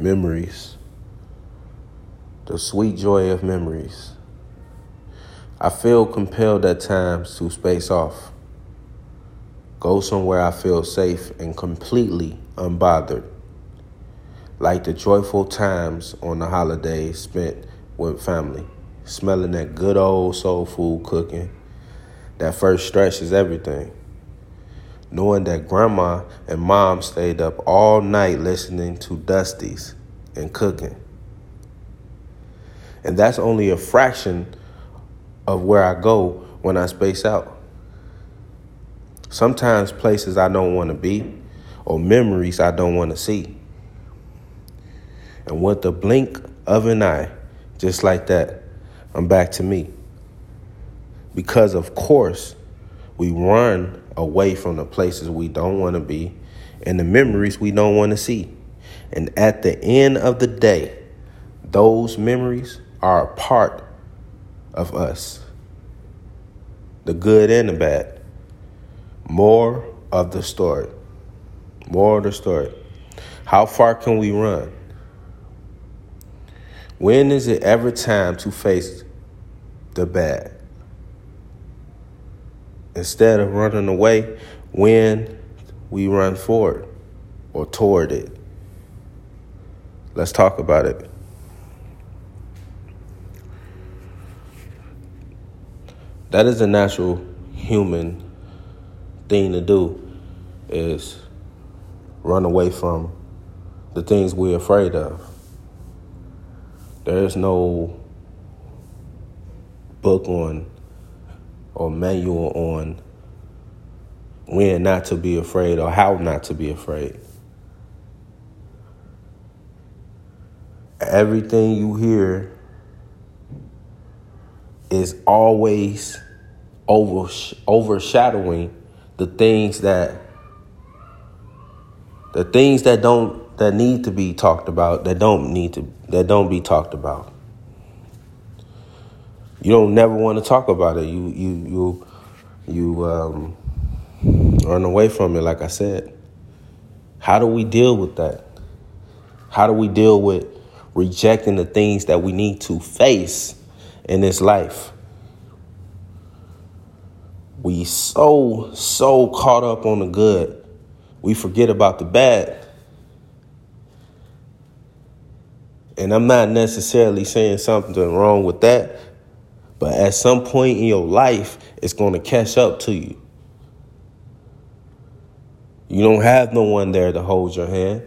memories, the sweet joy of memories. I feel compelled at times to space off, go somewhere I feel safe and completely unbothered, like the joyful times on the holidays spent with family, smelling that good old soul food cooking. That first stretch is everything knowing that grandma and mom stayed up all night listening to Dusty's and cooking. And that's only a fraction of where I go when I space out. Sometimes places I don't want to be or memories I don't want to see. And with the blink of an eye, just like that, I'm back to me. Because, of course, we run away from the places we don't want to be and the memories we don't want to see. And at the end of the day, those memories are a part of us the good and the bad. More of the story. More of the story. How far can we run? When is it ever time to face the bad? Instead of running away, when we run forward or toward it. Let's talk about it. That is a natural human thing to do is run away from the things we're afraid of. There is no book on or manual on when not to be afraid or how not to be afraid. Everything you hear is always over, overshadowing the things that the things that don't that need to be talked about that don't need to that don't be talked about you don't never want to talk about it. You you you you um, run away from it. Like I said, how do we deal with that? How do we deal with rejecting the things that we need to face in this life? We so so caught up on the good, we forget about the bad. And I'm not necessarily saying something wrong with that. But at some point in your life, it's going to catch up to you. You don't have no one there to hold your hand.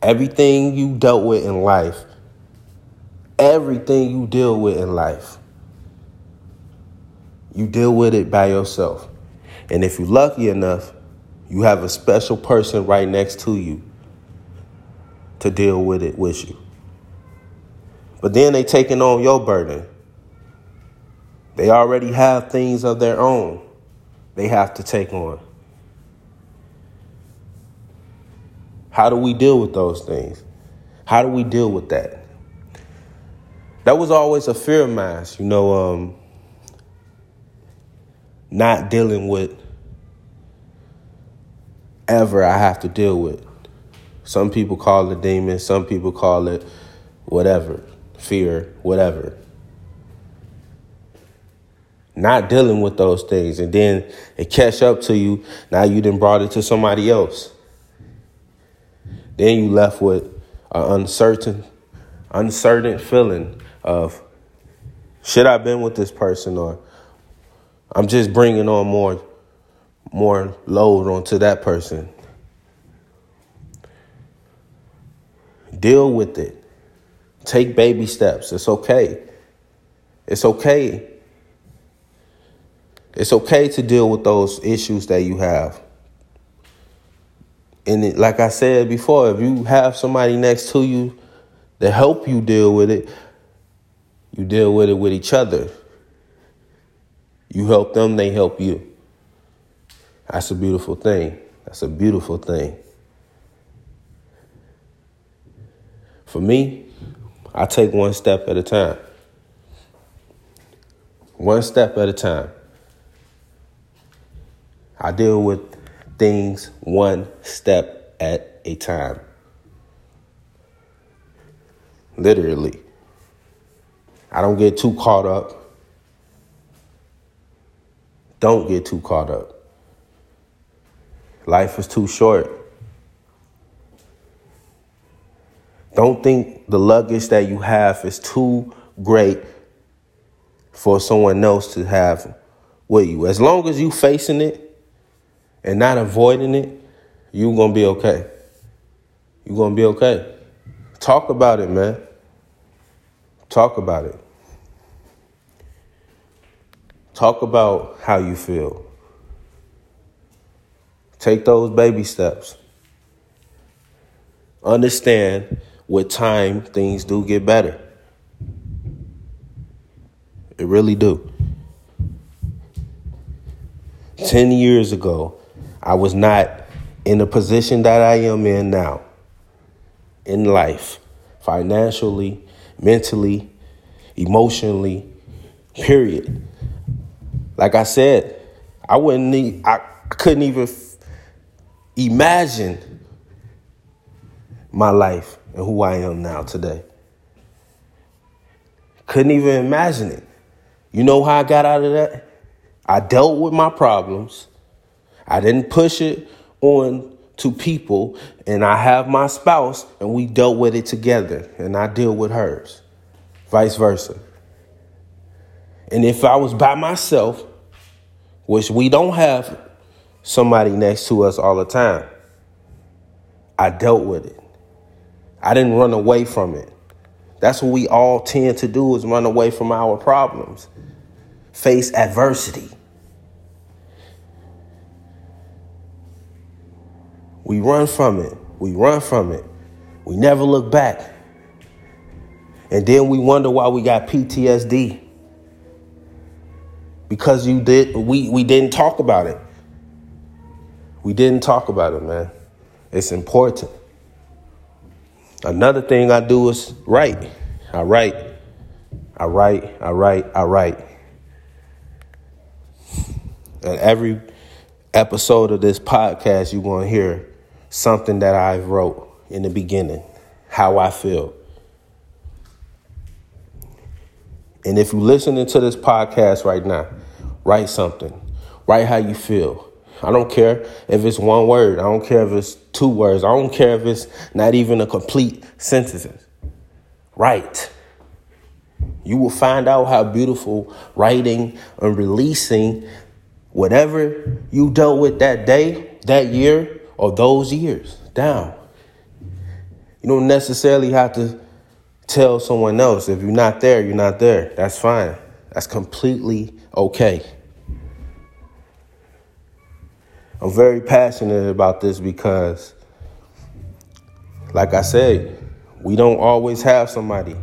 Everything you dealt with in life, everything you deal with in life, you deal with it by yourself. And if you're lucky enough, you have a special person right next to you to deal with it with you. But then they taking on your burden. They already have things of their own they have to take on. How do we deal with those things? How do we deal with that? That was always a fear of mine, you know, um, not dealing with ever I have to deal with. Some people call it demons, some people call it whatever, fear, whatever not dealing with those things and then it catch up to you. Now you then brought it to somebody else. Then you left with an uncertain uncertain feeling of should i been with this person or i'm just bringing on more more load onto that person? Deal with it. Take baby steps. It's okay. It's okay it's okay to deal with those issues that you have. And it, like I said before, if you have somebody next to you to help you deal with it, you deal with it with each other. You help them, they help you. That's a beautiful thing. That's a beautiful thing. For me, I take one step at a time. One step at a time. I deal with things one step at a time. Literally. I don't get too caught up. Don't get too caught up. Life is too short. Don't think the luggage that you have is too great for someone else to have with you. As long as you facing it and not avoiding it, you're gonna be okay. You're gonna be okay. Talk about it, man. Talk about it. Talk about how you feel. Take those baby steps. Understand with time things do get better. It really do. 10 years ago, I was not in the position that I am in now in life, financially, mentally, emotionally, period. Like I said, I wouldn't need, I couldn't even f- imagine my life and who I am now today. Couldn't even imagine it. You know how I got out of that? I dealt with my problems. I didn't push it on to people, and I have my spouse, and we dealt with it together, and I deal with hers, vice versa. And if I was by myself, which we don't have somebody next to us all the time, I dealt with it. I didn't run away from it. That's what we all tend to do is run away from our problems. Face adversity. We run from it. We run from it. We never look back. And then we wonder why we got PTSD. Because you did we we didn't talk about it. We didn't talk about it, man. It's important. Another thing I do is write. I write. I write. I write. I write. And every episode of this podcast, you're going to hear something that I wrote in the beginning, how I feel. And if you're listening to this podcast right now, write something. Write how you feel. I don't care if it's one word. I don't care if it's two words. I don't care if it's not even a complete sentence. Write. You will find out how beautiful writing and releasing whatever you dealt with that day, that year, or those years down. You don't necessarily have to tell someone else. If you're not there, you're not there. That's fine. That's completely okay. I'm very passionate about this because, like I said, we don't always have somebody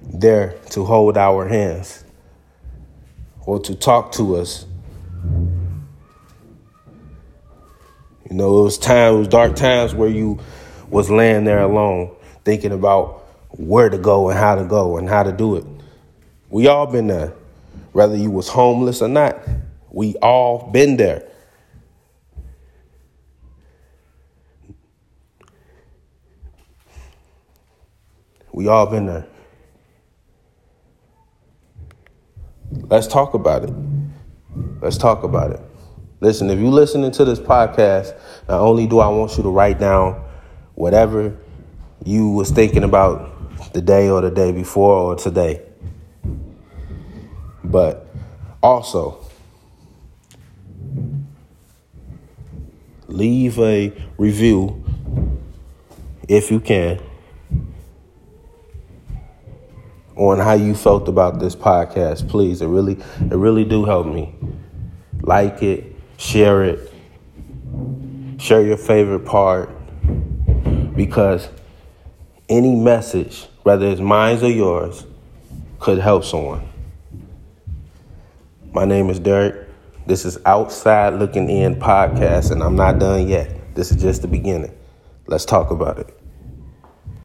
there to hold our hands or to talk to us. You know, it was times, it was dark times where you was laying there alone, thinking about where to go and how to go and how to do it. We all been there, whether you was homeless or not. We all been there. We all been there. Let's talk about it. Let's talk about it. Listen, if you're listening to this podcast, not only do I want you to write down whatever you was thinking about the day or the day before or today, but also leave a review if you can on how you felt about this podcast, please. It really, it really do help me. Like it, share it, share your favorite part, because any message, whether it's mine or yours, could help someone. My name is Derek. This is Outside Looking In podcast, and I'm not done yet. This is just the beginning. Let's talk about it.